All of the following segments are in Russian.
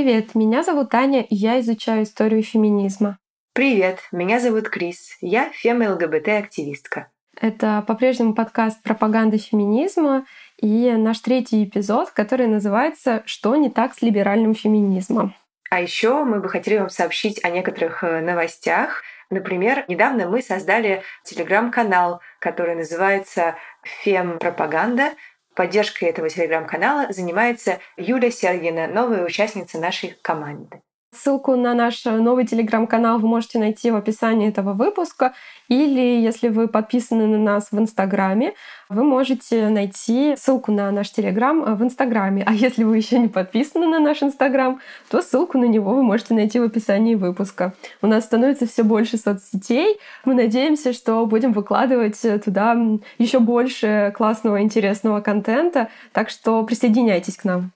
Привет, меня зовут Аня, и я изучаю историю феминизма. Привет, меня зовут Крис, я фем-ЛГБТ-активистка. Это по-прежнему подкаст «Пропаганда феминизма» и наш третий эпизод, который называется «Что не так с либеральным феминизмом?». А еще мы бы хотели вам сообщить о некоторых э, новостях. Например, недавно мы создали телеграм-канал, который называется «Фем-пропаганда», Поддержкой этого телеграм-канала занимается Юля Сергина, новая участница нашей команды. Ссылку на наш новый телеграм-канал вы можете найти в описании этого выпуска. Или если вы подписаны на нас в Инстаграме, вы можете найти ссылку на наш Телеграм в Инстаграме. А если вы еще не подписаны на наш Инстаграм, то ссылку на него вы можете найти в описании выпуска. У нас становится все больше соцсетей. Мы надеемся, что будем выкладывать туда еще больше классного, интересного контента. Так что присоединяйтесь к нам.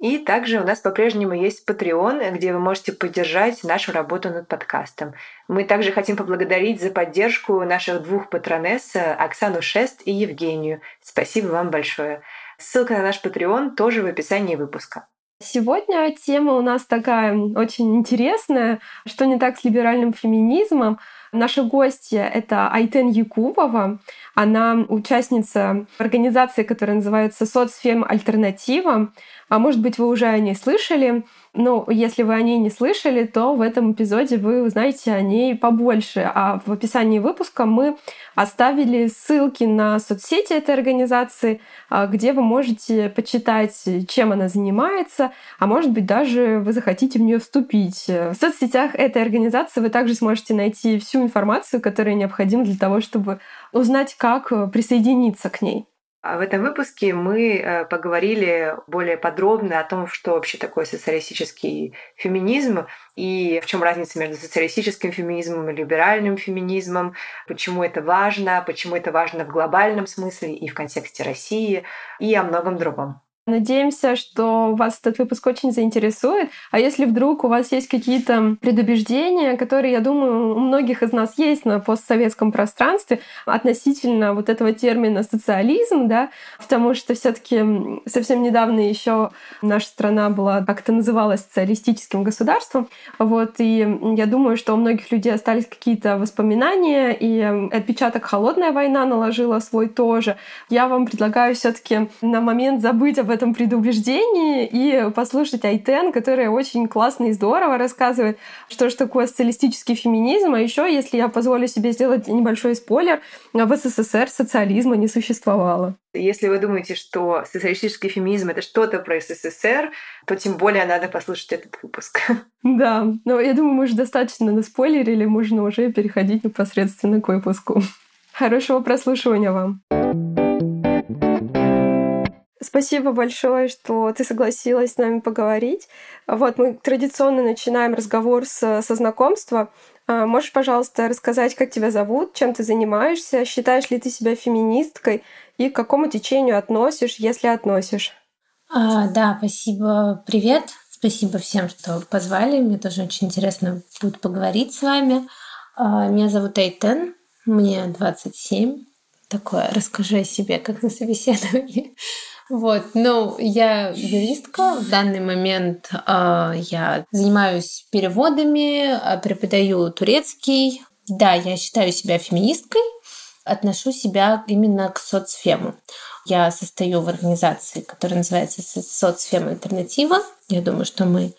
И также у нас по-прежнему есть Patreon, где вы можете поддержать нашу работу над подкастом. Мы также хотим поблагодарить за поддержку наших двух патронесс Оксану Шест и Евгению. Спасибо вам большое. Ссылка на наш Patreon тоже в описании выпуска. Сегодня тема у нас такая очень интересная, что не так с либеральным феминизмом. Наша гостья — это Айтен Якубова. Она участница организации, которая называется «Соцфем Альтернатива». А может быть, вы уже о ней слышали. Но если вы о ней не слышали, то в этом эпизоде вы узнаете о ней побольше. А в описании выпуска мы оставили ссылки на соцсети этой организации, а, где вы можете почитать, чем она занимается, а может быть, даже вы захотите в нее вступить. В соцсетях этой организации вы также сможете найти всю информацию, которая необходима для того, чтобы узнать, как присоединиться к ней. А в этом выпуске мы э, поговорили более подробно о том, что вообще такое социалистический феминизм и в чем разница между социалистическим феминизмом и либеральным феминизмом, почему это важно, почему это важно в глобальном смысле и в контексте России и о многом другом. Надеемся, что вас этот выпуск очень заинтересует. А если вдруг у вас есть какие-то предубеждения, которые, я думаю, у многих из нас есть на постсоветском пространстве относительно вот этого термина социализм, да, потому что все таки совсем недавно еще наша страна была как-то называлась социалистическим государством. Вот, и я думаю, что у многих людей остались какие-то воспоминания, и отпечаток «Холодная война» наложила свой тоже. Я вам предлагаю все таки на момент забыть об этом этом предубеждении и послушать Айтен, которая очень классно и здорово рассказывает, что же такое социалистический феминизм. А еще, если я позволю себе сделать небольшой спойлер, в СССР социализма не существовало. Если вы думаете, что социалистический феминизм — это что-то про СССР, то тем более надо послушать этот выпуск. Да, но я думаю, мы уже достаточно наспойлерили, можно уже переходить непосредственно к выпуску. Хорошего прослушивания вам. Спасибо большое, что ты согласилась с нами поговорить. Вот мы традиционно начинаем разговор с, со знакомства. А, можешь, пожалуйста, рассказать, как тебя зовут, чем ты занимаешься, считаешь ли ты себя феминисткой и к какому течению относишь, если относишь? А, да, спасибо. Привет. Спасибо всем, что позвали. Мне тоже очень интересно будет поговорить с вами. А, меня зовут Эйтен, мне 27. Такое расскажи о себе, как на собеседовании. Вот, ну, я юристка. В данный момент э, я занимаюсь переводами, а, преподаю турецкий. Да, я считаю себя феминисткой, отношу себя именно к соцфему. Я состою в организации, которая называется «Соцфем Альтернатива». Я думаю, что мы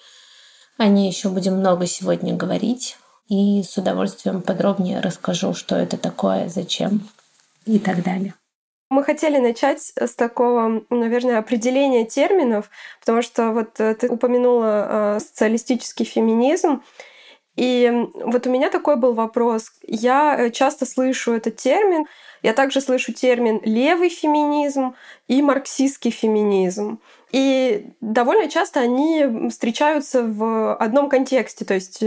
о ней еще будем много сегодня говорить. И с удовольствием подробнее расскажу, что это такое, зачем и так далее. Мы хотели начать с такого, наверное, определения терминов, потому что вот э, ты упомянула э, социалистический феминизм. И вот у меня такой был вопрос. Я э, часто слышу этот термин. Я также слышу термин левый феминизм и марксистский феминизм. И довольно часто они встречаются в одном контексте. То есть,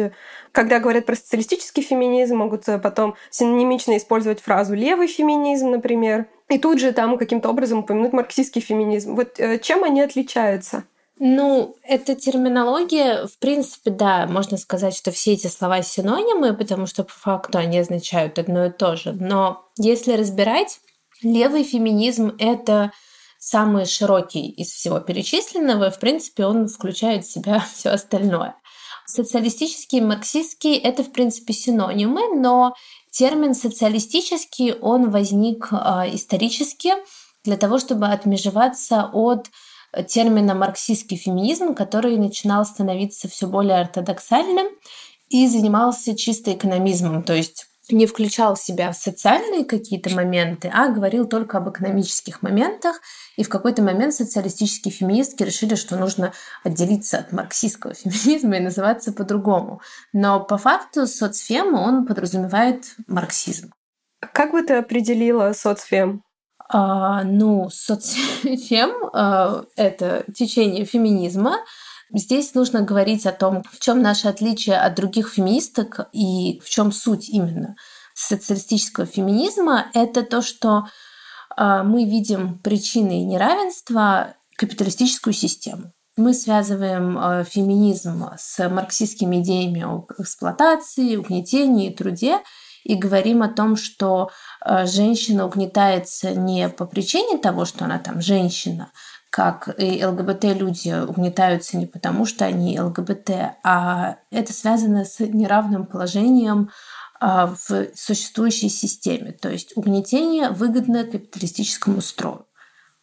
когда говорят про социалистический феминизм, могут потом синонимично использовать фразу левый феминизм, например. И тут же там каким-то образом упомянуть марксистский феминизм. Вот э, чем они отличаются? Ну, эта терминология, в принципе, да, можно сказать, что все эти слова синонимы, потому что по факту они означают одно и то же. Но если разбирать, левый феминизм — это самый широкий из всего перечисленного, в принципе, он включает в себя все остальное. Социалистический и марксистский — это, в принципе, синонимы, но термин социалистический, он возник э, исторически для того, чтобы отмежеваться от термина марксистский феминизм, который начинал становиться все более ортодоксальным и занимался чисто экономизмом, то есть не включал в себя в социальные какие-то моменты, а говорил только об экономических моментах. И в какой-то момент социалистические феминистки решили, что нужно отделиться от марксистского феминизма и называться по-другому. Но по факту соцфем, он подразумевает марксизм. Как бы ты определила соцфем? А, ну, соцфем а, — это течение феминизма. Здесь нужно говорить о том, в чем наше отличие от других феминисток и в чем суть именно социалистического феминизма. Это то, что а, мы видим причины неравенства капиталистическую систему. Мы связываем а, феминизм с марксистскими идеями об эксплуатации, угнетении труде – и говорим о том, что э, женщина угнетается не по причине того, что она там женщина, как и ЛГБТ-люди угнетаются не потому, что они ЛГБТ, а это связано с неравным положением а, в существующей системе. То есть угнетение выгодно капиталистическому строю.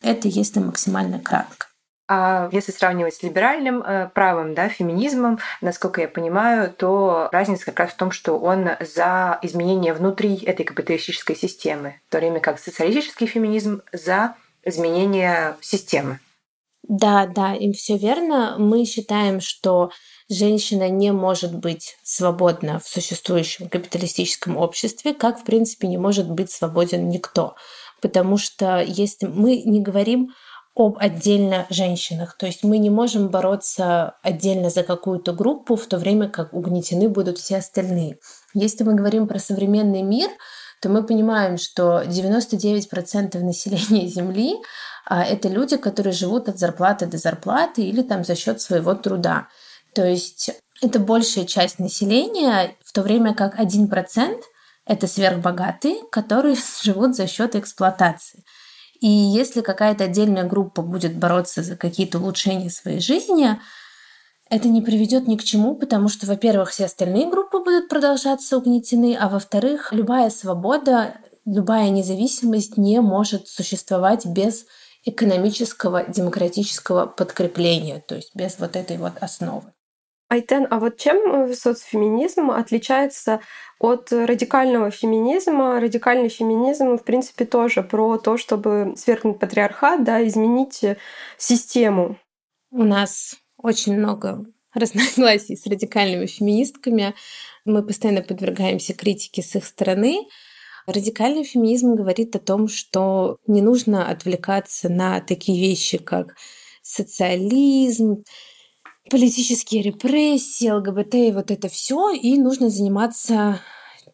Это если максимально кратко. А если сравнивать с либеральным э, правом, да, феминизмом, насколько я понимаю, то разница как раз в том, что он за изменения внутри этой капиталистической системы, в то время как социалистический феминизм за изменения системы. Да, да, им все верно. Мы считаем, что женщина не может быть свободна в существующем капиталистическом обществе, как, в принципе, не может быть свободен никто. Потому что если мы не говорим об отдельно женщинах. То есть мы не можем бороться отдельно за какую-то группу, в то время как угнетены будут все остальные. Если мы говорим про современный мир, то мы понимаем, что 99% населения Земли а, это люди, которые живут от зарплаты до зарплаты или там за счет своего труда. То есть это большая часть населения, в то время как 1% это сверхбогатые, которые живут за счет эксплуатации. И если какая-то отдельная группа будет бороться за какие-то улучшения своей жизни, это не приведет ни к чему, потому что, во-первых, все остальные группы будут продолжаться угнетены, а во-вторых, любая свобода, любая независимость не может существовать без экономического, демократического подкрепления, то есть без вот этой вот основы. Айтен, а вот чем э, соцфеминизм отличается от радикального феминизма? Радикальный феминизм, в принципе, тоже про то, чтобы свергнуть патриархат, да, изменить систему. У нас очень много разногласий с радикальными феминистками. Мы постоянно подвергаемся критике с их стороны. Радикальный феминизм говорит о том, что не нужно отвлекаться на такие вещи, как социализм, политические репрессии, ЛГБТ и вот это все, и нужно заниматься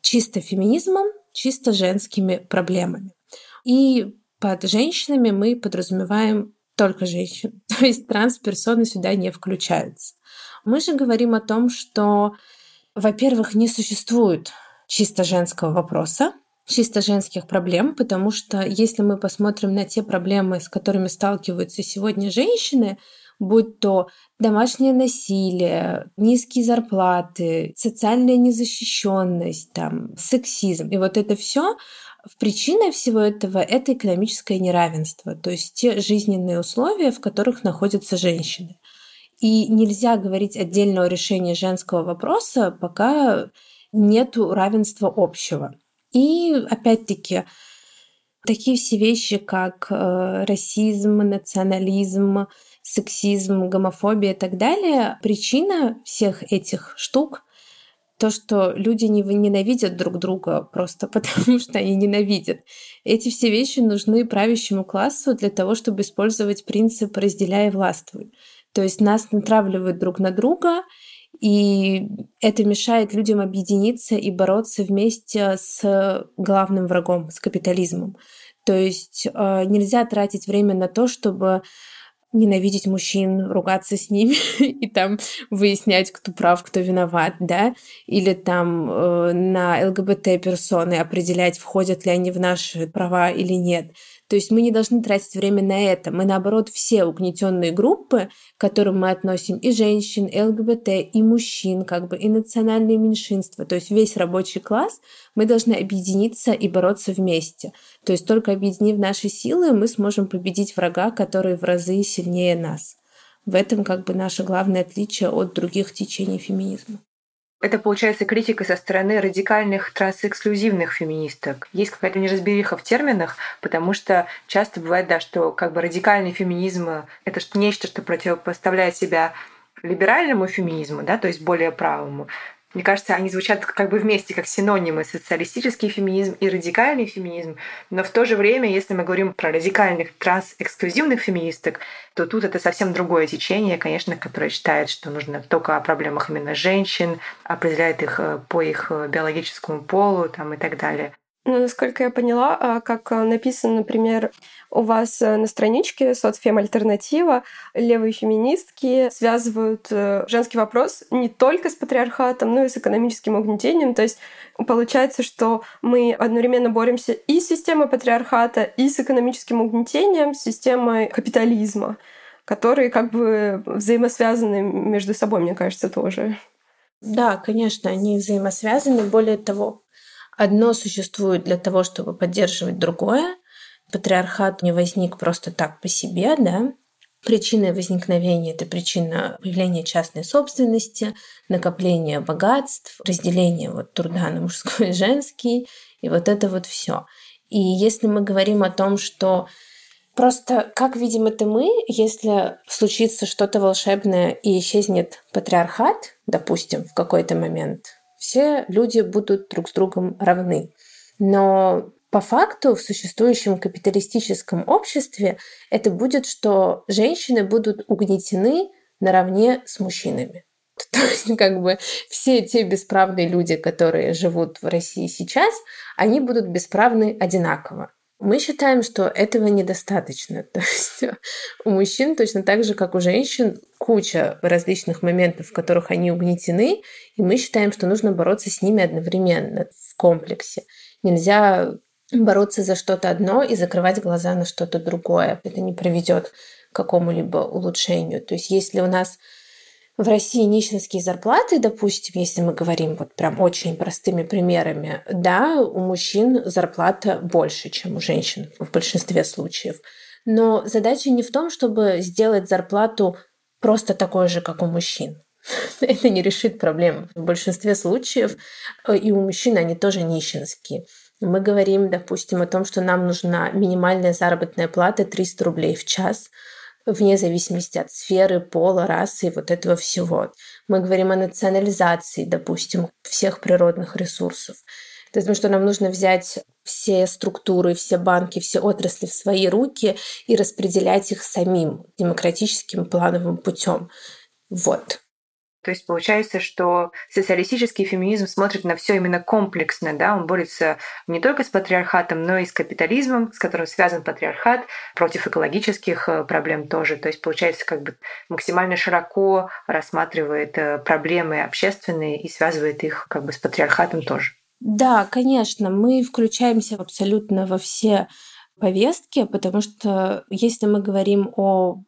чисто феминизмом, чисто женскими проблемами. И под женщинами мы подразумеваем только женщин, то есть трансперсоны сюда не включаются. Мы же говорим о том, что, во-первых, не существует чисто женского вопроса, чисто женских проблем, потому что если мы посмотрим на те проблемы, с которыми сталкиваются сегодня женщины, будь то домашнее насилие, низкие зарплаты, социальная незащищенность, там, сексизм. И вот это все Причиной всего этого это экономическое неравенство, то есть те жизненные условия, в которых находятся женщины. И нельзя говорить отдельного решения женского вопроса, пока нет равенства общего. И опять-таки, такие все вещи, как э, расизм, национализм, сексизм, гомофобия и так далее, причина всех этих штук то, что люди не ненавидят друг друга просто потому, что они ненавидят. Эти все вещи нужны правящему классу для того, чтобы использовать принцип «разделяй и властвуй». То есть нас натравливают друг на друга, и это мешает людям объединиться и бороться вместе с главным врагом, с капитализмом. То есть э, нельзя тратить время на то, чтобы ненавидеть мужчин, ругаться с ними и там выяснять, кто прав, кто виноват, да, или там э, на ЛГБТ-персоны определять, входят ли они в наши права или нет. То есть мы не должны тратить время на это. Мы, наоборот, все угнетенные группы, к которым мы относим и женщин, и ЛГБТ, и мужчин, как бы, и национальные меньшинства, то есть весь рабочий класс, мы должны объединиться и бороться вместе. То есть только объединив наши силы, мы сможем победить врага, который в разы сильнее нас. В этом как бы наше главное отличие от других течений феминизма. Это получается критика со стороны радикальных трансэксклюзивных феминисток. Есть какая-то неразбериха в терминах, потому что часто бывает, да, что как бы радикальный феминизм — это нечто, что противопоставляет себя либеральному феминизму, да, то есть более правому. Мне кажется, они звучат как бы вместе, как синонимы социалистический феминизм и радикальный феминизм. Но в то же время, если мы говорим про радикальных транс-эксклюзивных феминисток, то тут это совсем другое течение, конечно, которое считает, что нужно только о проблемах именно женщин, определяет их э, по их э, биологическому полу там, и так далее. Ну, насколько я поняла, а, как а, написано, например, у вас э, на страничке «Соцфем Альтернатива» левые феминистки связывают э, женский вопрос не только с патриархатом, но и с экономическим угнетением. То есть получается, что мы одновременно боремся и с системой патриархата, и с экономическим угнетением, с системой капитализма, которые как бы взаимосвязаны между собой, мне кажется, тоже. Да, конечно, они взаимосвязаны. Более того, Одно существует для того, чтобы поддерживать другое. Патриархат не возник просто так по себе, да. Причиной возникновения – это причина появления частной собственности, накопления богатств, разделения вот труда на мужской и женский, и вот это вот все. И если мы говорим о том, что Просто как видим это мы, если случится что-то волшебное и исчезнет патриархат, допустим, в какой-то момент, все люди будут друг с другом равны. Но по факту в существующем капиталистическом обществе это будет, что женщины будут угнетены наравне с мужчинами. То есть как бы все те бесправные люди, которые живут в России сейчас, они будут бесправны одинаково. Мы считаем, что этого недостаточно. То есть у мужчин точно так же, как у женщин, куча различных моментов, в которых они угнетены, и мы считаем, что нужно бороться с ними одновременно в комплексе. Нельзя бороться за что-то одно и закрывать глаза на что-то другое. Это не приведет к какому-либо улучшению. То есть если у нас в России нищенские зарплаты, допустим, если мы говорим вот прям очень простыми примерами, да, у мужчин зарплата больше, чем у женщин в большинстве случаев. Но задача не в том, чтобы сделать зарплату просто такой же, как у мужчин. Это не решит проблему. В большинстве случаев э, и у мужчин они тоже нищенские. Мы говорим, допустим, о том, что нам нужна минимальная заработная плата 300 рублей в час – вне зависимости от сферы, пола, расы и вот этого всего. Мы говорим о национализации, допустим, всех природных ресурсов. Потому что нам нужно взять все структуры, все банки, все отрасли в свои руки и распределять их самим демократическим плановым путем. Вот. То есть получается, что социалистический феминизм смотрит на все именно комплексно, да, он борется не только с патриархатом, но и с капитализмом, с которым связан патриархат, против экологических э, проблем тоже. То есть получается, как бы максимально широко рассматривает э, проблемы общественные и связывает их как бы с патриархатом тоже. Да, конечно, мы включаемся абсолютно во все повестки, потому что если мы говорим о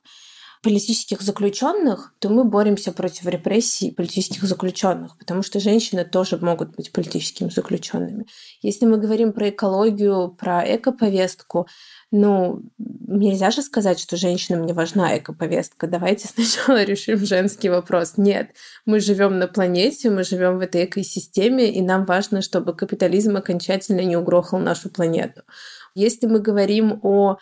политических заключенных, то мы боремся против репрессий политических заключенных, потому что женщины тоже могут быть политическими заключенными. Если мы говорим про экологию, про экоповестку, ну, нельзя же сказать, что женщинам не важна экоповестка. Давайте сначала решим женский вопрос. Нет, мы живем на планете, мы живем в этой экосистеме, и нам важно, чтобы капитализм окончательно не угрохал нашу планету. Если мы говорим о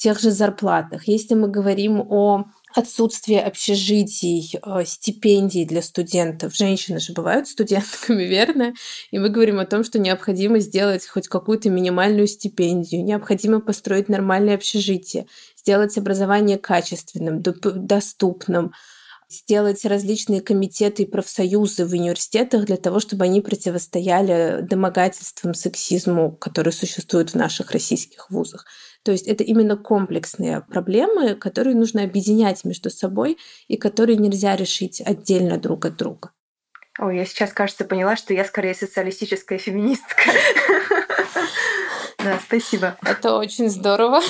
тех же зарплатах, если мы говорим о отсутствие общежитий, э, стипендий для студентов. Женщины же бывают студентками, верно? И мы говорим о том, что необходимо сделать хоть какую-то минимальную стипендию, необходимо построить нормальное общежитие, сделать образование качественным, доступным, сделать различные комитеты и профсоюзы в университетах для того, чтобы они противостояли домогательствам, сексизму, которые существуют в наших российских вузах. То есть это именно комплексные проблемы, которые нужно объединять между собой и которые нельзя решить отдельно друг от друга. Ой, я сейчас, кажется, поняла, что я скорее социалистическая феминистка. Да, спасибо. Это очень здорово.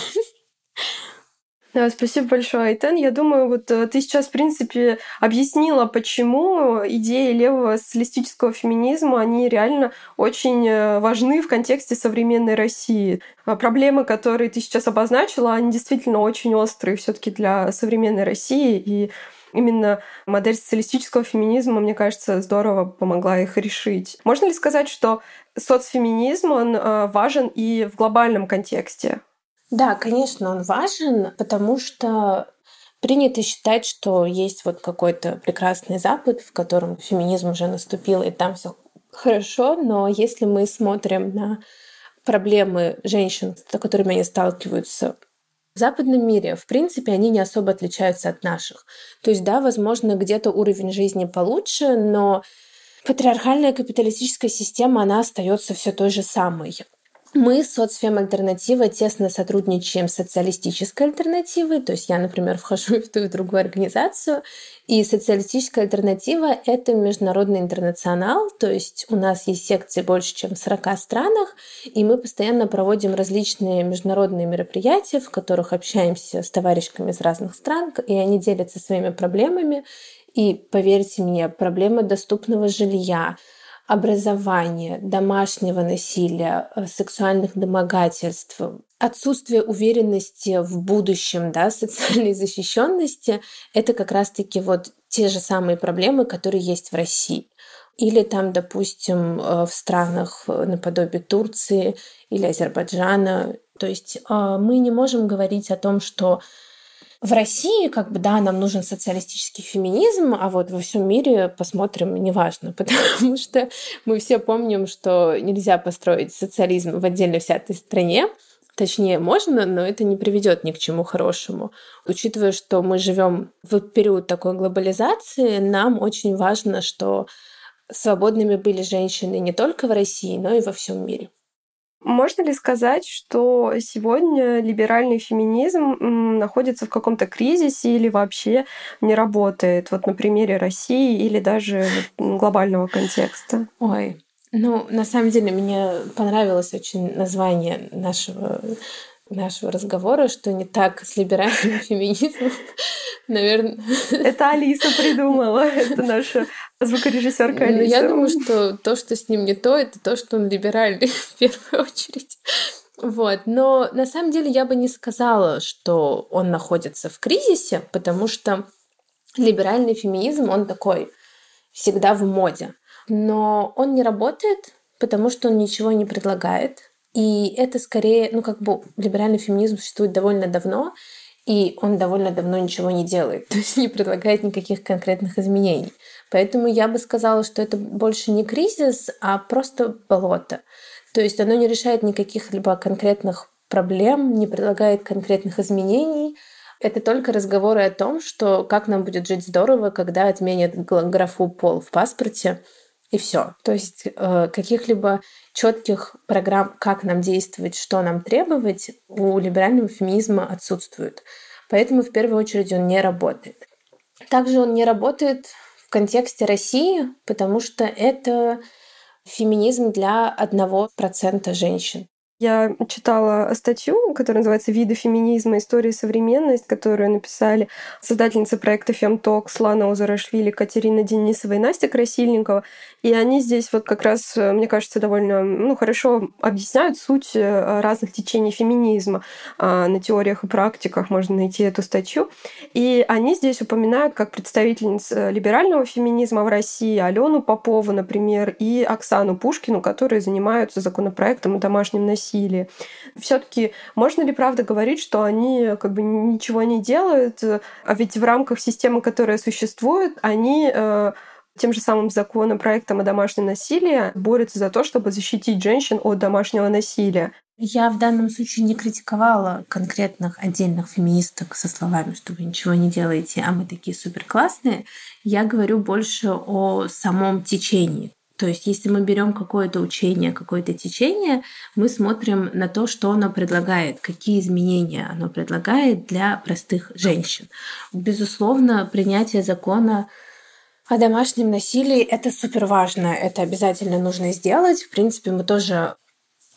Спасибо большое, Айтен. Я думаю, вот э, ты сейчас, в принципе, объяснила, почему идеи левого социалистического феминизма, они реально очень э, важны в контексте современной России. А проблемы, которые ты сейчас обозначила, они действительно очень острые все таки для современной России, и именно модель социалистического феминизма, мне кажется, здорово помогла их решить. Можно ли сказать, что соцфеминизм, он э, важен и в глобальном контексте? Да, конечно, он важен, потому что принято считать, что есть вот какой-то прекрасный Запад, в котором феминизм уже наступил, и там все хорошо, но если мы смотрим на проблемы женщин, с которыми они сталкиваются в западном мире, в принципе, они не особо отличаются от наших. То есть, да, возможно, где-то уровень жизни получше, но патриархальная капиталистическая система, она остается все той же самой. Мы, соцфем-альтернатива, тесно сотрудничаем с социалистической альтернативой. То есть я, например, вхожу в ту и другую организацию. И социалистическая альтернатива — это международный интернационал. То есть у нас есть секции больше, чем в 40 странах. И мы постоянно проводим различные международные мероприятия, в которых общаемся с товарищами из разных стран. И они делятся своими проблемами. И поверьте мне, проблема доступного жилья — образования, домашнего насилия, э, сексуальных домогательств, отсутствие уверенности в будущем, да, социальной защищенности, это как раз-таки вот те же самые проблемы, которые есть в России. Или там, допустим, э, в странах э, наподобие Турции или Азербайджана. То есть мы не можем говорить о том, что в России, как бы, да, нам нужен социалистический феминизм, а вот во всем мире посмотрим, неважно, потому что мы все помним, что нельзя построить социализм в отдельно взятой стране, Точнее, можно, но это не приведет ни к чему хорошему. Учитывая, что мы живем в период такой глобализации, нам очень важно, что свободными были женщины не только в России, но и во всем мире. Можно ли сказать, что сегодня либеральный феминизм находится в каком-то кризисе или вообще не работает? Вот на примере России или даже глобального контекста. Ой, ну, на самом деле, мне понравилось очень название нашего нашего разговора, что не так с либеральным феминизмом. Наверное. Это Алиса придумала. Это наша звукорежиссерка Алиса. Ну, я думаю, что то, что с ним не то, это то, что он либеральный в первую очередь. Вот. Но на самом деле я бы не сказала, что он находится в кризисе, потому что либеральный феминизм, он такой всегда в моде. Но он не работает, потому что он ничего не предлагает, и это скорее, ну как бы либеральный феминизм существует довольно давно, и он довольно давно ничего не делает, то есть не предлагает никаких конкретных изменений. Поэтому я бы сказала, что это больше не кризис, а просто болото. То есть оно не решает никаких либо конкретных проблем, не предлагает конкретных изменений. Это только разговоры о том, что как нам будет жить здорово, когда отменят графу пол в паспорте, и все. То есть э, каких-либо четких программ, как нам действовать, что нам требовать, у либерального феминизма отсутствует. Поэтому в первую очередь он не работает. Также он не работает в контексте России, потому что это феминизм для одного процента женщин. Я читала статью, которая называется «Виды феминизма. История и современность», которую написали создательницы проекта «Фемток» Слана Озарашвили, Катерина Денисова и Настя Красильникова. И они здесь вот как раз, мне кажется, довольно ну, хорошо объясняют суть э, разных течений феминизма. А, на теориях и практиках можно найти эту статью. И они здесь упоминают как представительниц э, либерального феминизма в России Алену Попову, например, и Оксану Пушкину, которые занимаются законопроектом о домашнем насилии насилии. Все-таки можно ли правда говорить, что они как бы ничего не делают, а ведь в рамках системы, которая существует, они э, тем же самым законопроектом о домашнем насилии борются за то, чтобы защитить женщин от домашнего насилия. Я в данном случае не критиковала конкретных отдельных феминисток со словами, что вы ничего не делаете, а мы такие супер классные. Я говорю больше о самом течении. То есть, если мы берем какое-то учение, какое-то течение, мы смотрим на то, что оно предлагает, какие изменения оно предлагает для простых женщин. Безусловно, принятие закона о домашнем насилии — это супер важно, это обязательно нужно сделать. В принципе, мы тоже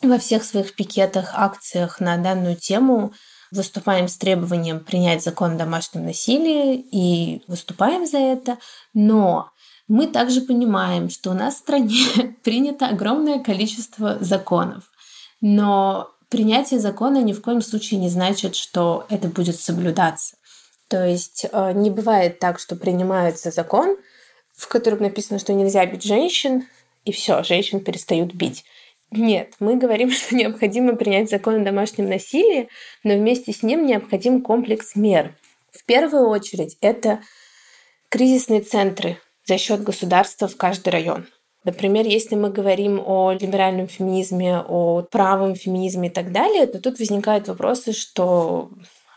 во всех своих пикетах, акциях на данную тему выступаем с требованием принять закон о домашнем насилии и выступаем за это, но мы также понимаем, что у нас в стране принято огромное количество законов, но принятие закона ни в коем случае не значит, что это будет соблюдаться. То есть э, не бывает так, что принимается закон, в котором написано, что нельзя бить женщин, и все, женщин перестают бить. Нет, мы говорим, что необходимо принять закон о домашнем насилии, но вместе с ним необходим комплекс мер. В первую очередь это кризисные центры за счет государства в каждый район. Например, если мы говорим о либеральном феминизме, о правом феминизме и так далее, то тут возникают вопросы, что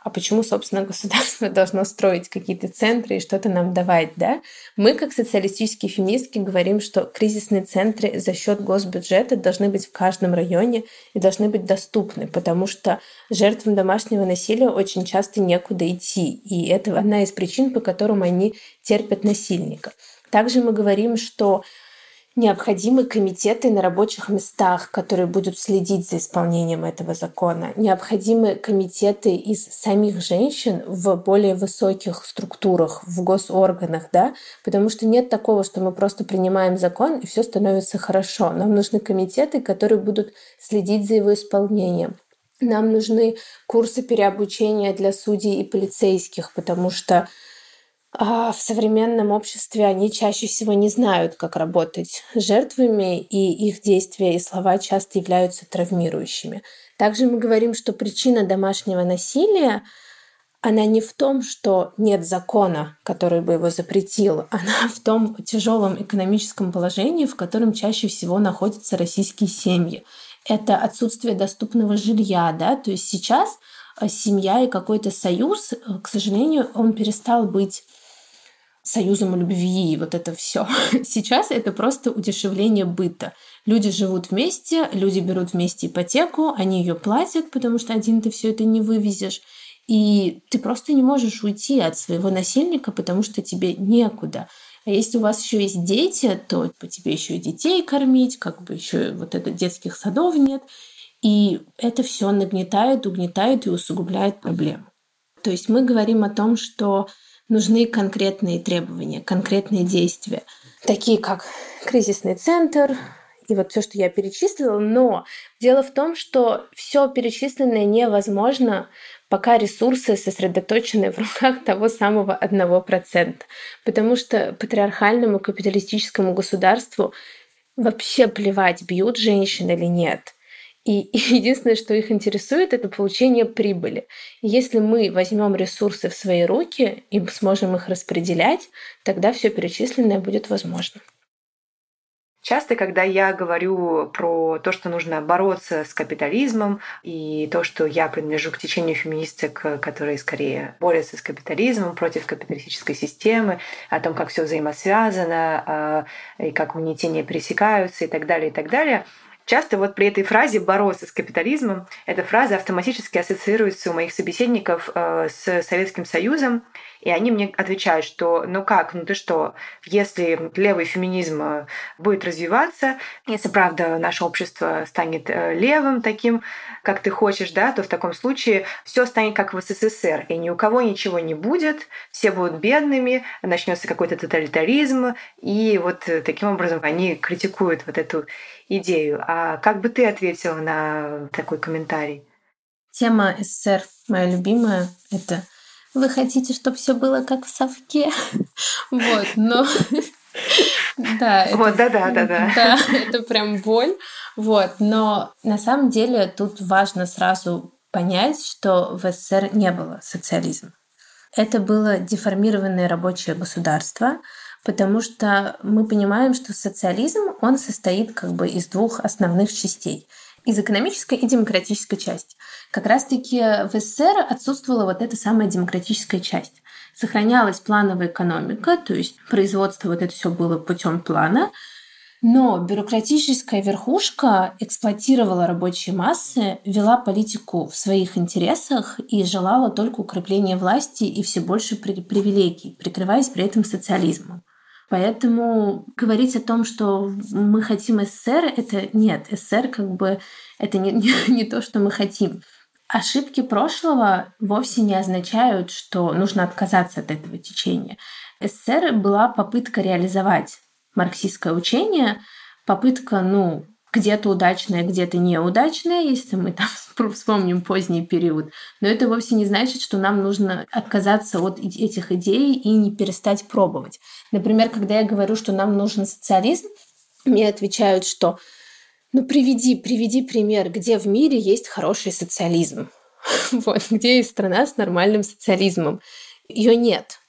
а почему, собственно, государство должно строить какие-то центры и что-то нам давать, да? Мы, как социалистические феминистки, говорим, что кризисные центры за счет госбюджета должны быть в каждом районе и должны быть доступны, потому что жертвам домашнего насилия очень часто некуда идти, и это одна из причин, по которым они терпят насильника. Также мы говорим, что Необходимы комитеты на рабочих местах, которые будут следить за исполнением этого закона. Необходимы комитеты из самих женщин в более высоких структурах, в госорганах, да, потому что нет такого, что мы просто принимаем закон и все становится хорошо. Нам нужны комитеты, которые будут следить за его исполнением. Нам нужны курсы переобучения для судей и полицейских, потому что в современном обществе они чаще всего не знают, как работать с жертвами, и их действия и слова часто являются травмирующими. Также мы говорим, что причина домашнего насилия она не в том, что нет закона, который бы его запретил, она в том тяжелом экономическом положении, в котором чаще всего находятся российские семьи. Это отсутствие доступного жилья, да, то есть сейчас семья и какой-то союз, э, к сожалению, он перестал быть союзом любви и вот это все. Сейчас это просто удешевление быта. Люди живут вместе, люди берут вместе ипотеку, они ее платят, потому что один ты все это не вывезешь. И ты просто не можешь уйти от своего насильника, потому что тебе некуда. А если у вас еще есть дети, то по тебе еще и детей кормить, как бы еще вот это детских садов нет. И это все нагнетает, угнетает и усугубляет проблему. То есть мы говорим о том, что нужны конкретные требования, конкретные действия, такие как кризисный центр и вот все, что я перечислила. Но дело в том, что все перечисленное невозможно, пока ресурсы сосредоточены в руках того самого одного процента. Потому что патриархальному капиталистическому государству вообще плевать, бьют женщин или нет. И единственное, что их интересует, это получение прибыли. Если мы возьмем ресурсы в свои руки и сможем их распределять, тогда все перечисленное будет возможно. Часто, когда я говорю про то, что нужно бороться с капитализмом, и то, что я принадлежу к течению феминисток, которые скорее борются с капитализмом, против капиталистической системы, о том, как все взаимосвязано, а, и как угнетения пересекаются и так далее, и так далее, Часто вот при этой фразе «бороться с капитализмом» эта фраза автоматически ассоциируется у моих собеседников э, с Советским Союзом, и они мне отвечают, что ну как, ну ты что, если левый феминизм э, будет развиваться, если, правда, наше общество станет э, левым таким, как ты хочешь, да, то в таком случае все станет как в СССР, и ни у кого ничего не будет, все будут бедными, начнется какой-то тоталитаризм, и вот таким образом они критикуют вот эту идею. А как бы ты ответила на такой комментарий? Тема СССР моя любимая. Это вы хотите, чтобы все было как в совке? Вот, но да, вот, да, да, да, да. Да, это прям боль. Вот, но на самом деле тут важно сразу понять, что в СССР не было социализма. Это было деформированное рабочее государство, потому что мы понимаем, что социализм, он состоит как бы из двух основных частей из экономической и демократической части. Как раз-таки в СССР отсутствовала вот эта самая демократическая часть. Сохранялась плановая экономика, то есть производство вот это все было путем плана, но бюрократическая верхушка эксплуатировала рабочие массы, вела политику в своих интересах и желала только укрепления власти и все больше привилегий, прикрываясь при этом социализмом. Поэтому говорить о том, что мы хотим СССР, это нет. СССР как бы это не, не, не то, что мы хотим. Ошибки прошлого вовсе не означают, что нужно отказаться от этого течения. СССР была попытка реализовать марксистское учение, попытка, ну, где-то удачная, где-то неудачная, если мы там вспомним поздний период. Но это вовсе не значит, что нам нужно отказаться от этих идей и не перестать пробовать. Например, когда я говорю, что нам нужен социализм, мне отвечают, что ну приведи, приведи пример, где в мире есть хороший социализм. Вот, где есть страна с нормальным социализмом. Ее нет.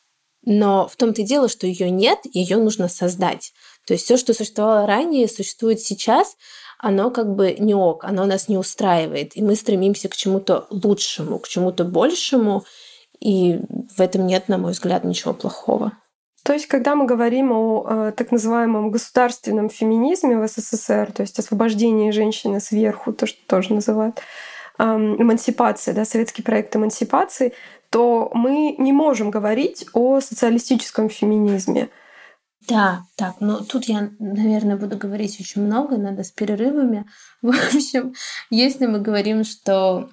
Но в том-то и дело, что ее нет, ее нужно создать. То есть все, что существовало ранее, существует сейчас, оно как бы не ок, оно нас не устраивает. И мы стремимся к чему-то лучшему, к чему-то большему. И в этом нет, на мой взгляд, ничего плохого. То есть, когда мы говорим о э, так называемом государственном феминизме в СССР, то есть освобождении женщины сверху, то, что тоже называют э, эмансипация, да, советский проект эмансипации, то мы не можем говорить о социалистическом феминизме. Да, так, ну тут я, наверное, буду говорить очень много, надо с перерывами. В общем, если мы говорим, что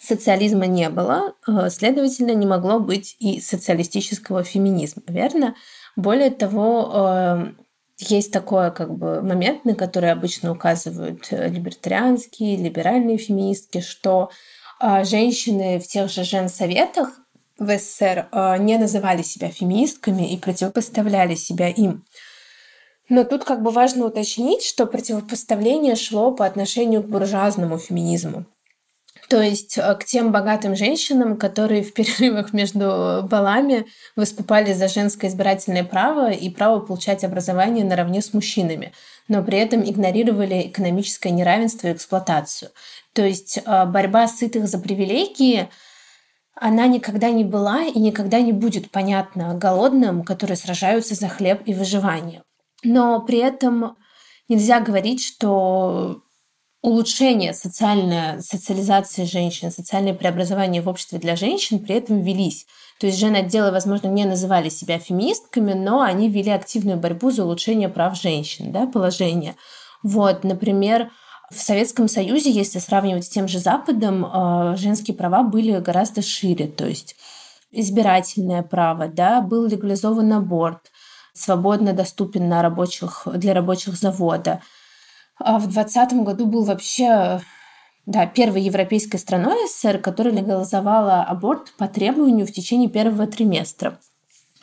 социализма не было, э, следовательно, не могло быть и социалистического феминизма, верно? Более того, э, есть такой как бы момент, на который обычно указывают э, либертарианские, либеральные феминистки, что женщины в тех же женсоветах в СССР не называли себя феминистками и противопоставляли себя им. Но тут как бы важно уточнить, что противопоставление шло по отношению к буржуазному феминизму. То есть э, к тем богатым женщинам, которые в перерывах между балами выступали за женское избирательное право и право получать образование наравне с мужчинами, но при этом игнорировали экономическое неравенство и эксплуатацию. То есть э, борьба сытых за привилегии она никогда не была и никогда не будет понятна голодным, которые сражаются за хлеб и выживание. Но при этом нельзя говорить, что улучшение социальной социализации женщин, социальное преобразование в обществе для женщин при этом велись. То есть жены-отделы, возможно, не называли себя феминистками, но они вели активную борьбу за улучшение прав женщин, да, положения. Вот, например, в Советском Союзе, если сравнивать с тем же Западом, э, женские права были гораздо шире, то есть избирательное право, да, был легализован аборт, свободно доступен на рабочих, для рабочих завода – а в 2020 году был вообще да, первой европейской страной СССР, которая легализовала аборт по требованию в течение первого триместра.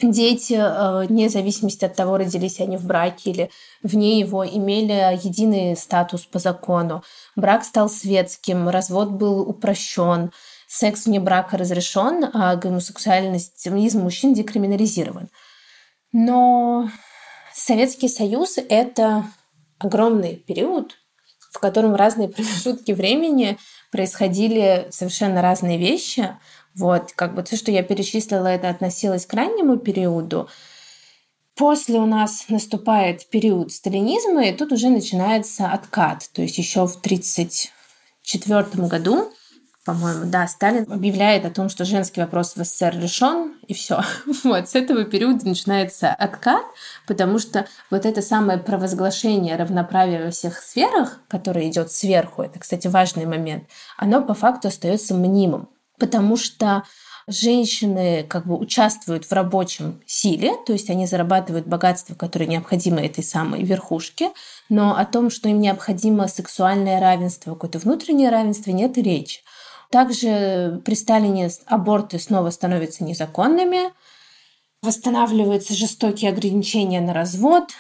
Дети, э, вне зависимости от того, родились они в браке или вне его, имели единый статус по закону. Брак стал светским, развод был упрощен, секс вне брака разрешен, а гомосексуальность феминизм мужчин декриминализирован. Но Советский Союз — это огромный период, в котором в разные промежутки времени происходили совершенно разные вещи. Вот, как бы то, что я перечислила, это относилось к раннему периоду. После у нас наступает период сталинизма, и тут уже начинается откат. То есть еще в 1934 году по-моему, да, Сталин объявляет о том, что женский вопрос в СССР решен, и все. Вот, с этого периода начинается откат, потому что вот это самое провозглашение равноправия во всех сферах, которое идет сверху, это, кстати, важный момент, оно по факту остается мнимым, потому что женщины как бы участвуют в рабочем силе, то есть они зарабатывают богатство, которое необходимо этой самой верхушке, но о том, что им необходимо сексуальное равенство, какое-то внутреннее равенство, нет речи. Также при Сталине аборты снова становятся незаконными, восстанавливаются жестокие ограничения на развод,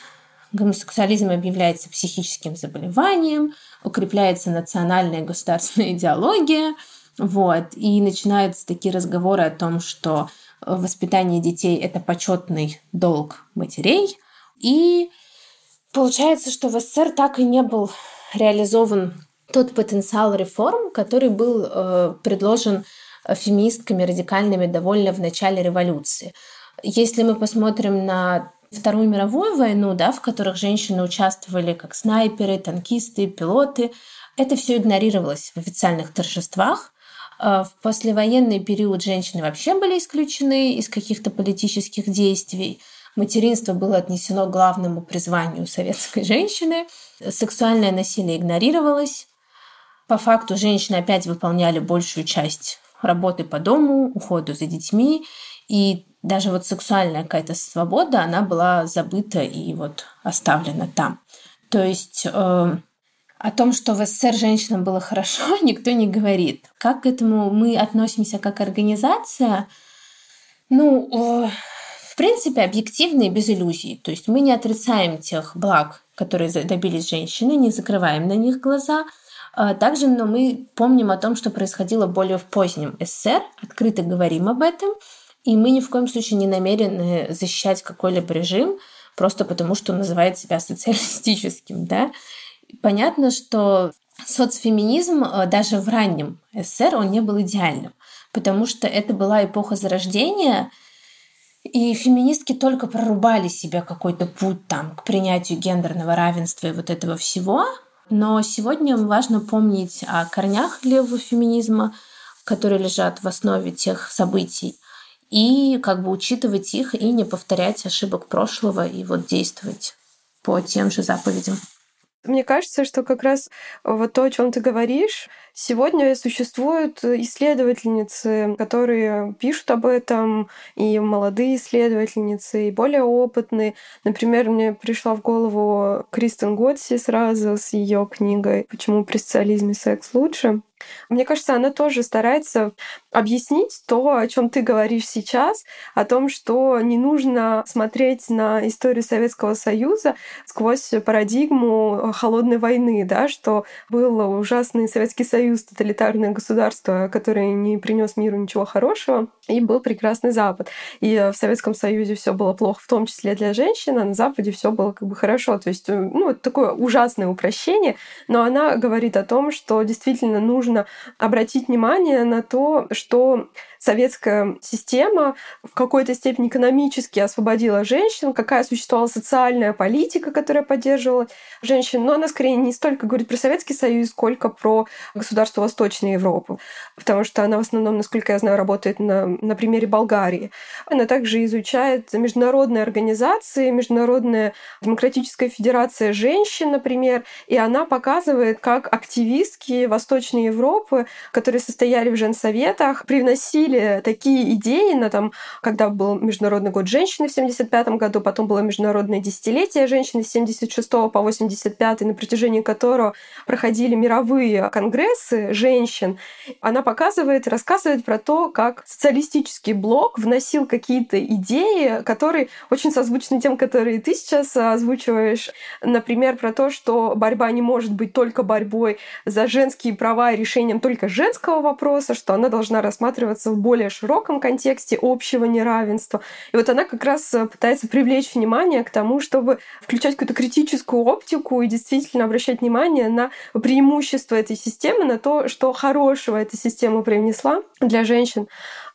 гомосексуализм объявляется психическим заболеванием, укрепляется национальная государственная идеология, вот, и начинаются такие разговоры о том, что воспитание детей – это почетный долг матерей, и получается, что в СССР так и не был реализован тот потенциал реформ, который был э, предложен феминистками радикальными довольно в начале революции. Если мы посмотрим на Вторую мировую войну, да, в которых женщины участвовали как снайперы, танкисты, пилоты, это все игнорировалось в официальных торжествах. Э, в послевоенный период женщины вообще были исключены из каких-то политических действий. материнство было отнесено к главному призванию советской женщины, сексуальное насилие игнорировалось, по факту женщины опять выполняли большую часть работы по дому, уходу за детьми, и даже вот сексуальная какая-то свобода, она была забыта и вот оставлена там. То есть э, о том, что в СССР женщинам было хорошо, никто не говорит. Как к этому мы относимся как организация? Ну, э, в принципе, объективно и без иллюзий. То есть мы не отрицаем тех благ, которые добились женщины, не закрываем на них глаза. А также но мы помним о том, что происходило более в позднем СССР, открыто говорим об этом, и мы ни в коем случае не намерены защищать какой-либо режим, просто потому что он называет себя социалистическим. Да? Понятно, что соцфеминизм э, даже в раннем СССР он не был идеальным, потому что это была эпоха зарождения, и феминистки только прорубали себе какой-то путь там к принятию гендерного равенства и вот этого всего. Но сегодня важно помнить о корнях левого феминизма, которые лежат в основе тех событий, и как бы учитывать их и не повторять ошибок прошлого и вот действовать по тем же заповедям. Мне кажется, что как раз вот то, о чем ты говоришь, Сегодня существуют исследовательницы, которые пишут об этом, и молодые исследовательницы, и более опытные. Например, мне пришла в голову Кристен Готси сразу с ее книгой «Почему при социализме секс лучше». Мне кажется, она тоже старается объяснить то, о чем ты говоришь сейчас, о том, что не нужно смотреть на историю Советского Союза сквозь парадигму холодной войны, да, что был ужасный Советский Союз, тоталитарное государство, которое не принес миру ничего хорошего, и был прекрасный Запад. И в Советском Союзе все было плохо, в том числе для женщин, а на Западе все было как бы хорошо. То есть, ну, это такое ужасное упрощение, но она говорит о том, что действительно нужно обратить внимание на то, что советская система в какой-то степени экономически освободила женщин, какая существовала социальная политика, которая поддерживала женщин. Но она скорее не столько говорит про Советский Союз, сколько про государство Восточной Европы. Потому что она в основном, насколько я знаю, работает на, на примере Болгарии. Она также изучает международные организации, Международная демократическая федерация женщин, например, и она показывает, как активистки Восточной Европы, которые состояли в женсоветах, привносили такие идеи, на там, когда был Международный год женщины в 75 году, потом было Международное десятилетие женщины с 76 по 85, на протяжении которого проходили мировые конгрессы женщин. Она показывает, рассказывает про то, как социалистический блок вносил какие-то идеи, которые очень созвучны тем, которые ты сейчас озвучиваешь. Например, про то, что борьба не может быть только борьбой за женские права и решением только женского вопроса, что она должна рассматриваться в более широком контексте общего неравенства. И вот она как раз э, пытается привлечь внимание к тому, чтобы включать какую-то критическую оптику и действительно обращать внимание на преимущества этой системы, на то, что хорошего эта система привнесла для женщин.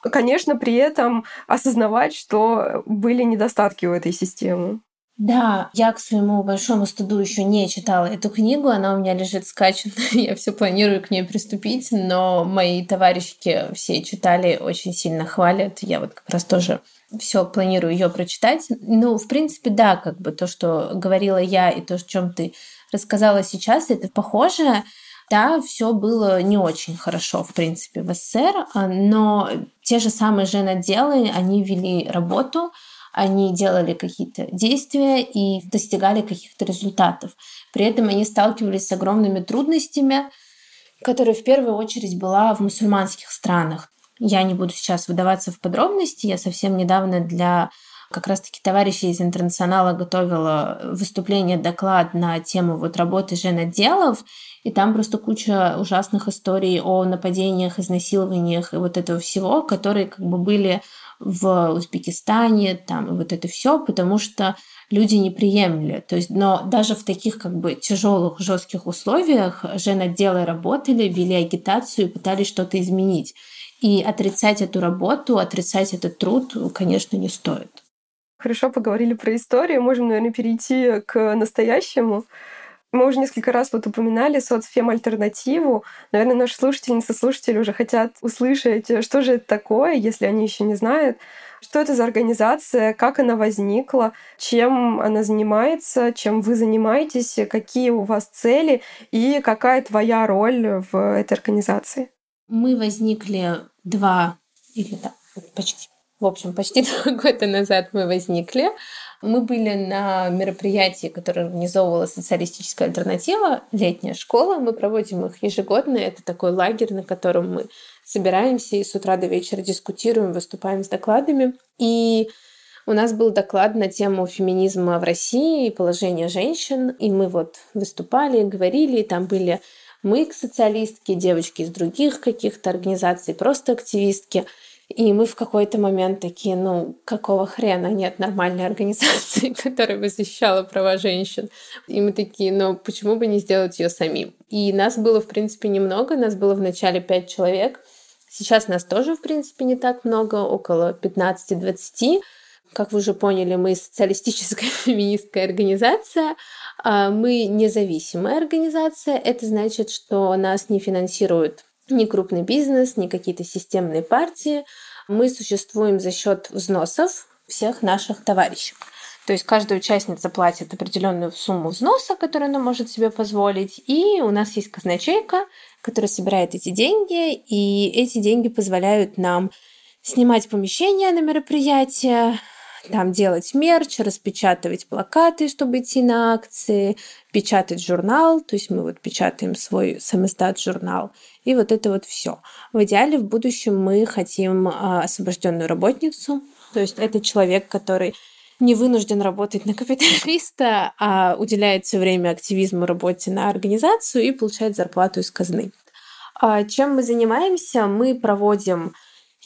Конечно, при этом осознавать, что были недостатки у этой системы. Да, я к своему большому стыду еще не читала эту книгу, она у меня лежит скачанная, я все планирую к ней приступить, но мои товарищи все читали, очень сильно хвалят, я вот как раз тоже все планирую ее прочитать. Ну, в принципе, да, как бы то, что говорила я, и то, о чем ты рассказала сейчас, это похоже. Да, все было не очень хорошо, в принципе, в СССР, но те же самые женоделы, они вели работу, они делали какие-то действия и достигали каких-то результатов. При этом они сталкивались с огромными трудностями, которые в первую очередь была в мусульманских странах. Я не буду сейчас выдаваться в подробности. Я совсем недавно для как раз-таки товарищей из интернационала готовила выступление, доклад на тему вот работы женоделов, и там просто куча ужасных историй о нападениях, изнасилованиях и вот этого всего, которые как бы были в Узбекистане, там, вот это все, потому что люди не приемли. То есть, но даже в таких как бы тяжелых, жестких условиях женотделы работали, вели агитацию и пытались что-то изменить. И отрицать эту работу, отрицать этот труд, конечно, не стоит. Хорошо поговорили про историю. Можем, наверное, перейти к настоящему. Мы уже несколько раз вот упоминали соцфем-альтернативу. Наверное, наши слушательницы, слушатели уже хотят услышать, что же это такое, если они еще не знают. Что это за организация, как она возникла, чем она занимается, чем вы занимаетесь, какие у вас цели и какая твоя роль в этой организации? Мы возникли два или да, почти, в общем, почти два года назад мы возникли. Мы были на мероприятии, которое организовывала социалистическая альтернатива, летняя школа. Мы проводим их ежегодно. Это такой лагерь, на котором мы собираемся и с утра до вечера дискутируем, выступаем с докладами. И у нас был доклад на тему феминизма в России и положения женщин. И мы вот выступали, говорили, и там были мы, социалистки, девочки из других каких-то организаций, просто активистки – и мы в какой-то момент такие, ну, какого хрена нет нормальной организации, которая бы защищала права женщин. И мы такие, ну, почему бы не сделать ее самим? И нас было, в принципе, немного. Нас было в начале пять человек. Сейчас нас тоже, в принципе, не так много, около 15-20. Как вы уже поняли, мы социалистическая феминистская организация. А мы независимая организация. Это значит, что нас не финансируют ни крупный бизнес, ни какие-то системные партии. Мы существуем за счет взносов всех наших товарищей. То есть каждая участница платит определенную сумму взноса, которую она может себе позволить, и у нас есть казначейка, которая собирает эти деньги, и эти деньги позволяют нам снимать помещения на мероприятия, там делать мерч, распечатывать плакаты, чтобы идти на акции, печатать журнал, то есть мы вот печатаем свой самоздат журнал, и вот это вот все. В идеале в будущем мы хотим а, освобожденную работницу, то есть это человек, который не вынужден работать на капиталиста, а уделяет все время активизму работе на организацию и получает зарплату из казны. А чем мы занимаемся? Мы проводим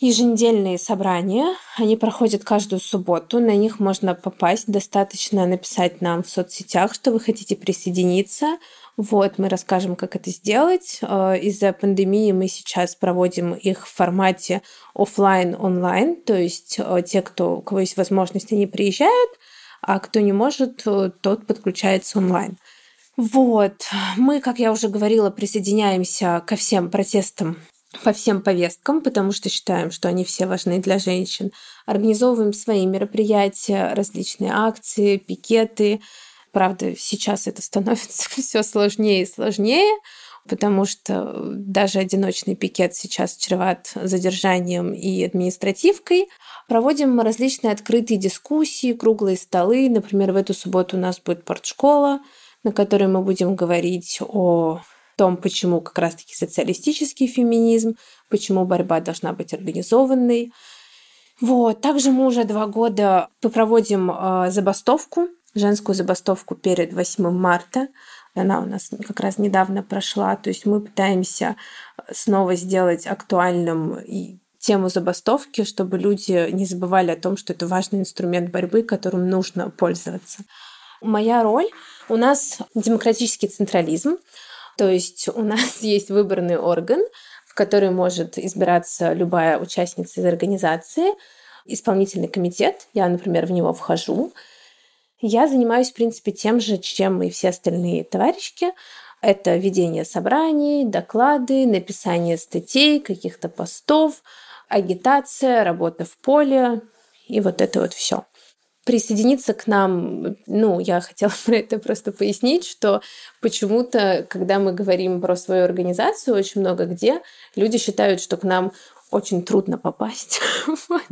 еженедельные собрания. Они проходят каждую субботу. На них можно попасть. Достаточно написать нам в соцсетях, что вы хотите присоединиться. Вот, мы расскажем, как это сделать. Э, из-за пандемии мы сейчас проводим их в формате офлайн онлайн то есть э, те, кто, у кого есть возможность, они приезжают, а кто не может, э, тот подключается онлайн. Вот, мы, как я уже говорила, присоединяемся ко всем протестам по всем повесткам, потому что считаем, что они все важны для женщин. Организовываем свои мероприятия, различные акции, пикеты. Правда, сейчас это становится все сложнее и сложнее, потому что даже одиночный пикет сейчас чреват задержанием и административкой. Проводим различные открытые дискуссии, круглые столы. Например, в эту субботу у нас будет портшкола, на которой мы будем говорить о том, почему как раз-таки социалистический феминизм, почему борьба должна быть организованной. Вот. Также мы уже два года проводим э, забастовку, женскую забастовку перед 8 марта. Она у нас как раз недавно прошла. То есть мы пытаемся снова сделать актуальным и тему забастовки, чтобы люди не забывали о том, что это важный инструмент борьбы, которым нужно пользоваться. Моя роль у нас демократический централизм. То есть у нас есть выборный орган, в который может избираться любая участница из организации, исполнительный комитет, я, например, в него вхожу. Я занимаюсь, в принципе, тем же, чем и все остальные товарищи. Это ведение собраний, доклады, написание статей, каких-то постов, агитация, работа в поле и вот это вот все присоединиться к нам, ну, я хотела про это просто пояснить, что почему-то, когда мы говорим про свою организацию, очень много где люди считают, что к нам очень трудно попасть вот.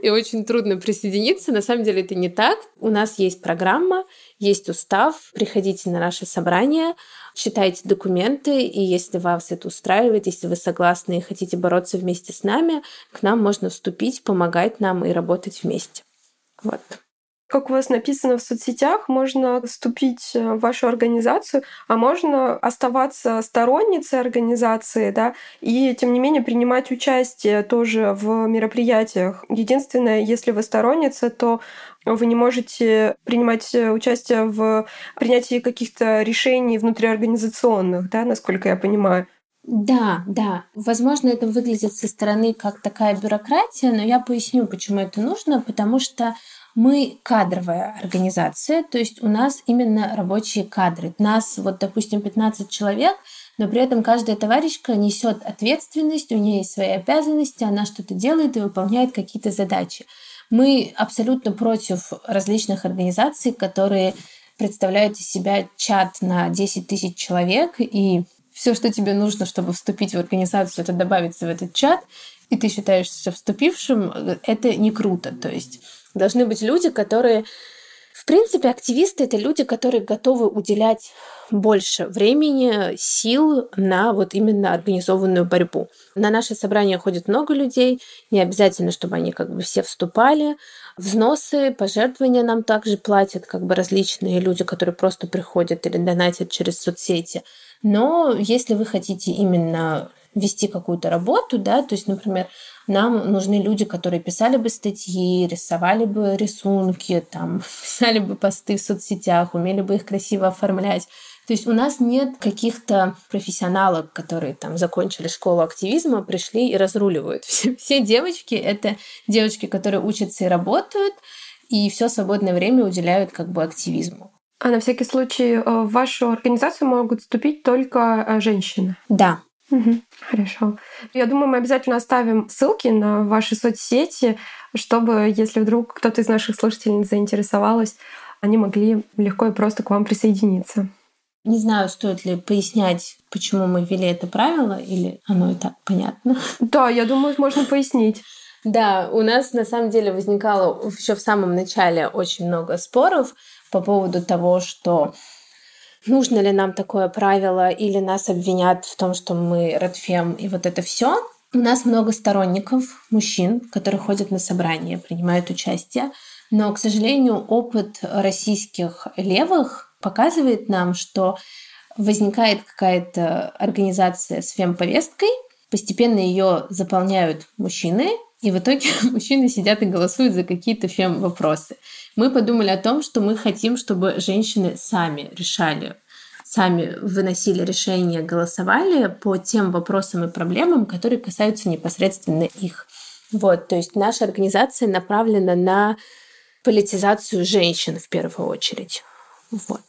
и очень трудно присоединиться. На самом деле это не так. У нас есть программа, есть устав. Приходите на наши собрания, читайте документы, и если вас это устраивает, если вы согласны и хотите бороться вместе с нами, к нам можно вступить, помогать нам и работать вместе. Вот как у вас написано в соцсетях, можно вступить в вашу организацию, а можно оставаться сторонницей организации, да, и тем не менее принимать участие тоже в мероприятиях. Единственное, если вы сторонница, то вы не можете принимать участие в принятии каких-то решений внутриорганизационных, да, насколько я понимаю. Да, да. Возможно, это выглядит со стороны как такая бюрократия, но я поясню, почему это нужно, потому что мы кадровая организация, то есть у нас именно рабочие кадры. Нас, вот, допустим, 15 человек, но при этом каждая товарищка несет ответственность, у нее есть свои обязанности, она что-то делает и выполняет какие-то задачи. Мы абсолютно против различных организаций, которые представляют из себя чат на 10 тысяч человек, и все, что тебе нужно, чтобы вступить в организацию, это добавиться в этот чат, и ты считаешься вступившим, это не круто. То есть должны быть люди, которые в принципе, активисты — это люди, которые готовы уделять больше времени, сил на вот именно организованную борьбу. На наши собрания ходит много людей, не обязательно, чтобы они как бы все вступали. Взносы, пожертвования нам также платят как бы различные люди, которые просто приходят или донатят через соцсети. Но если вы хотите именно вести какую-то работу, да, то есть, например, нам нужны люди, которые писали бы статьи, рисовали бы рисунки, там, писали бы посты в соцсетях, умели бы их красиво оформлять. То есть у нас нет каких-то профессионалов, которые там закончили школу активизма, пришли и разруливают. Все, все девочки — это девочки, которые учатся и работают, и все свободное время уделяют как бы активизму. А на всякий случай э, в вашу организацию могут вступить только э, женщины? Да, Угу, хорошо. Я думаю, мы обязательно оставим ссылки на ваши соцсети, чтобы, если вдруг кто-то из наших слушателей заинтересовалась, они могли легко и просто к вам присоединиться. Не знаю, стоит ли пояснять, почему мы ввели это правило, или оно и так понятно. Да, я думаю, можно пояснить. Да, у нас на самом деле возникало еще в самом начале очень много споров по поводу того, что нужно ли нам такое правило, или нас обвинят в том, что мы Радфем и вот это все. У нас много сторонников, мужчин, которые ходят на собрания, принимают участие. Но, к сожалению, опыт российских левых показывает нам, что возникает какая-то организация с фемповесткой, постепенно ее заполняют мужчины, и в итоге мужчины сидят и голосуют за какие-то фем-вопросы. Мы подумали о том, что мы хотим, чтобы женщины сами решали, сами выносили решения, голосовали по тем вопросам и проблемам, которые касаются непосредственно их. Вот, то есть наша организация направлена на политизацию женщин в первую очередь. Вот.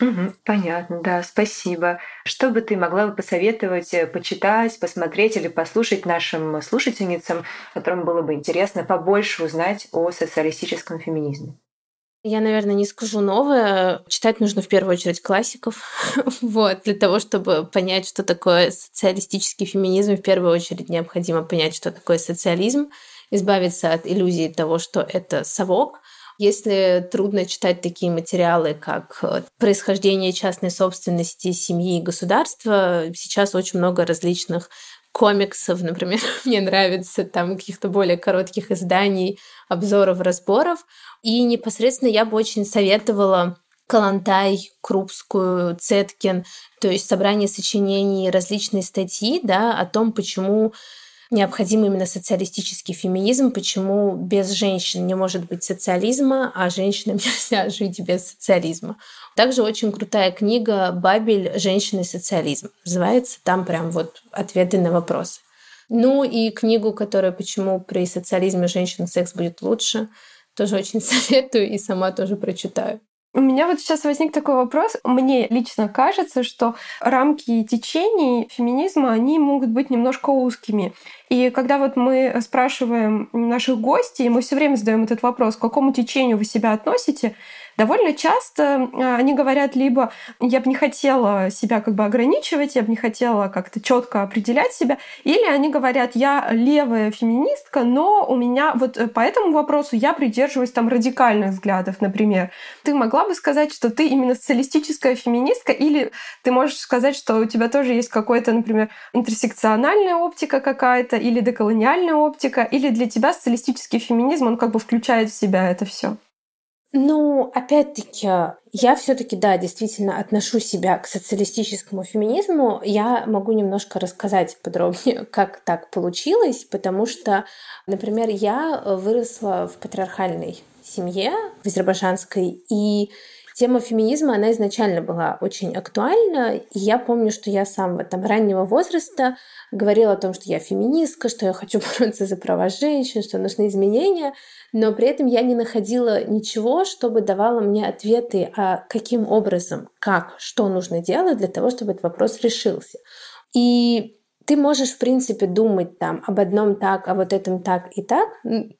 Угу, понятно, да, спасибо. Что бы ты могла бы посоветовать э, почитать, посмотреть или послушать нашим слушательницам, которым было бы интересно побольше узнать о социалистическом феминизме? Я, наверное, не скажу новое. Читать нужно в первую очередь классиков. вот, для того, чтобы понять, что такое социалистический феминизм, в первую очередь необходимо понять, что такое социализм, избавиться от иллюзии того, что это совок, если трудно читать такие материалы, как э, происхождение частной собственности, семьи и государства, сейчас очень много различных комиксов, например, мне нравится там каких-то более коротких изданий, обзоров, разборов. И непосредственно я бы очень советовала Калантай, Крупскую, Цеткин, то есть собрание сочинений, различные статьи да, о том, почему необходим именно социалистический феминизм, почему без женщин не может быть социализма, а женщинам нельзя жить без социализма. Также очень крутая книга «Бабель. Женщины социализм». Называется там прям вот ответы на вопросы. Ну и книгу, которая «Почему при социализме женщин секс будет лучше», тоже очень советую и сама тоже прочитаю. У меня вот сейчас возник такой вопрос. Мне лично кажется, что рамки течений феминизма, они могут быть немножко узкими. И когда вот мы спрашиваем наших гостей, мы все время задаем этот вопрос, к какому течению вы себя относите, довольно часто а, они говорят либо я бы не хотела себя как бы ограничивать, я бы не хотела как-то четко определять себя, или они говорят я левая феминистка, но у меня вот по этому вопросу я придерживаюсь там радикальных взглядов, например. Ты могла бы сказать, что ты именно социалистическая феминистка, или ты можешь сказать, что у тебя тоже есть какой-то, например, интерсекциональная оптика какая-то, или деколониальная оптика, или для тебя социалистический феминизм, он как бы включает в себя это все. Ну, опять-таки, я все-таки, да, действительно отношу себя к социалистическому феминизму. Я могу немножко рассказать подробнее, как так получилось, потому что, например, я выросла в патриархальной семье, в азербайджанской, и тема феминизма, она изначально была очень актуальна. И я помню, что я с самого там, раннего возраста говорила о том, что я феминистка, что я хочу бороться за права женщин, что нужны изменения. Но при этом я не находила ничего, чтобы давало мне ответы, а каким образом, как, что нужно делать для того, чтобы этот вопрос решился. И ты можешь, в принципе, думать там об одном так, об вот этом так и так,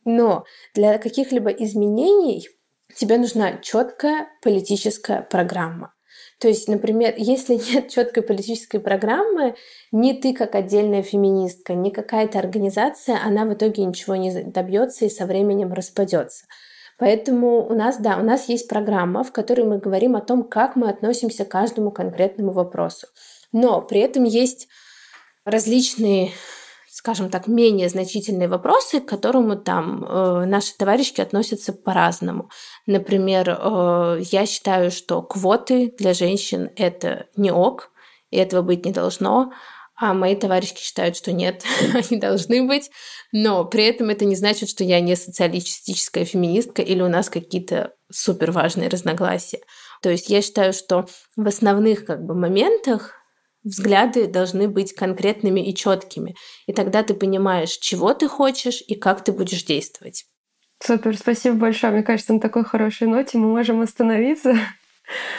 но для каких-либо изменений тебе нужна четкая политическая программа. То есть, например, если нет четкой политической программы, ни ты как отдельная феминистка, ни какая-то организация, она в итоге ничего не добьется и со временем распадется. Поэтому у нас, да, у нас есть программа, в которой мы говорим о том, как мы относимся к каждому конкретному вопросу. Но при этом есть различные скажем так, менее значительные вопросы, к которым там э, наши товарищи относятся по-разному. Например, э, я считаю, что квоты для женщин это не ок, и этого быть не должно. А мои товарищи считают, что нет, они должны быть. Но при этом это не значит, что я не социалистическая феминистка или у нас какие-то супер важные разногласия. То есть я считаю, что в основных как бы, моментах взгляды должны быть конкретными и четкими. И тогда ты понимаешь, чего ты хочешь и как ты будешь действовать. Супер, спасибо большое. Мне кажется, на такой хорошей ноте мы можем остановиться.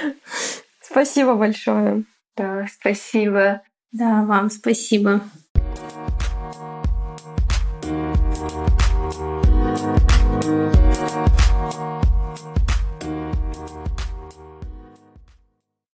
Спасибо большое. Да, спасибо. Да, вам спасибо.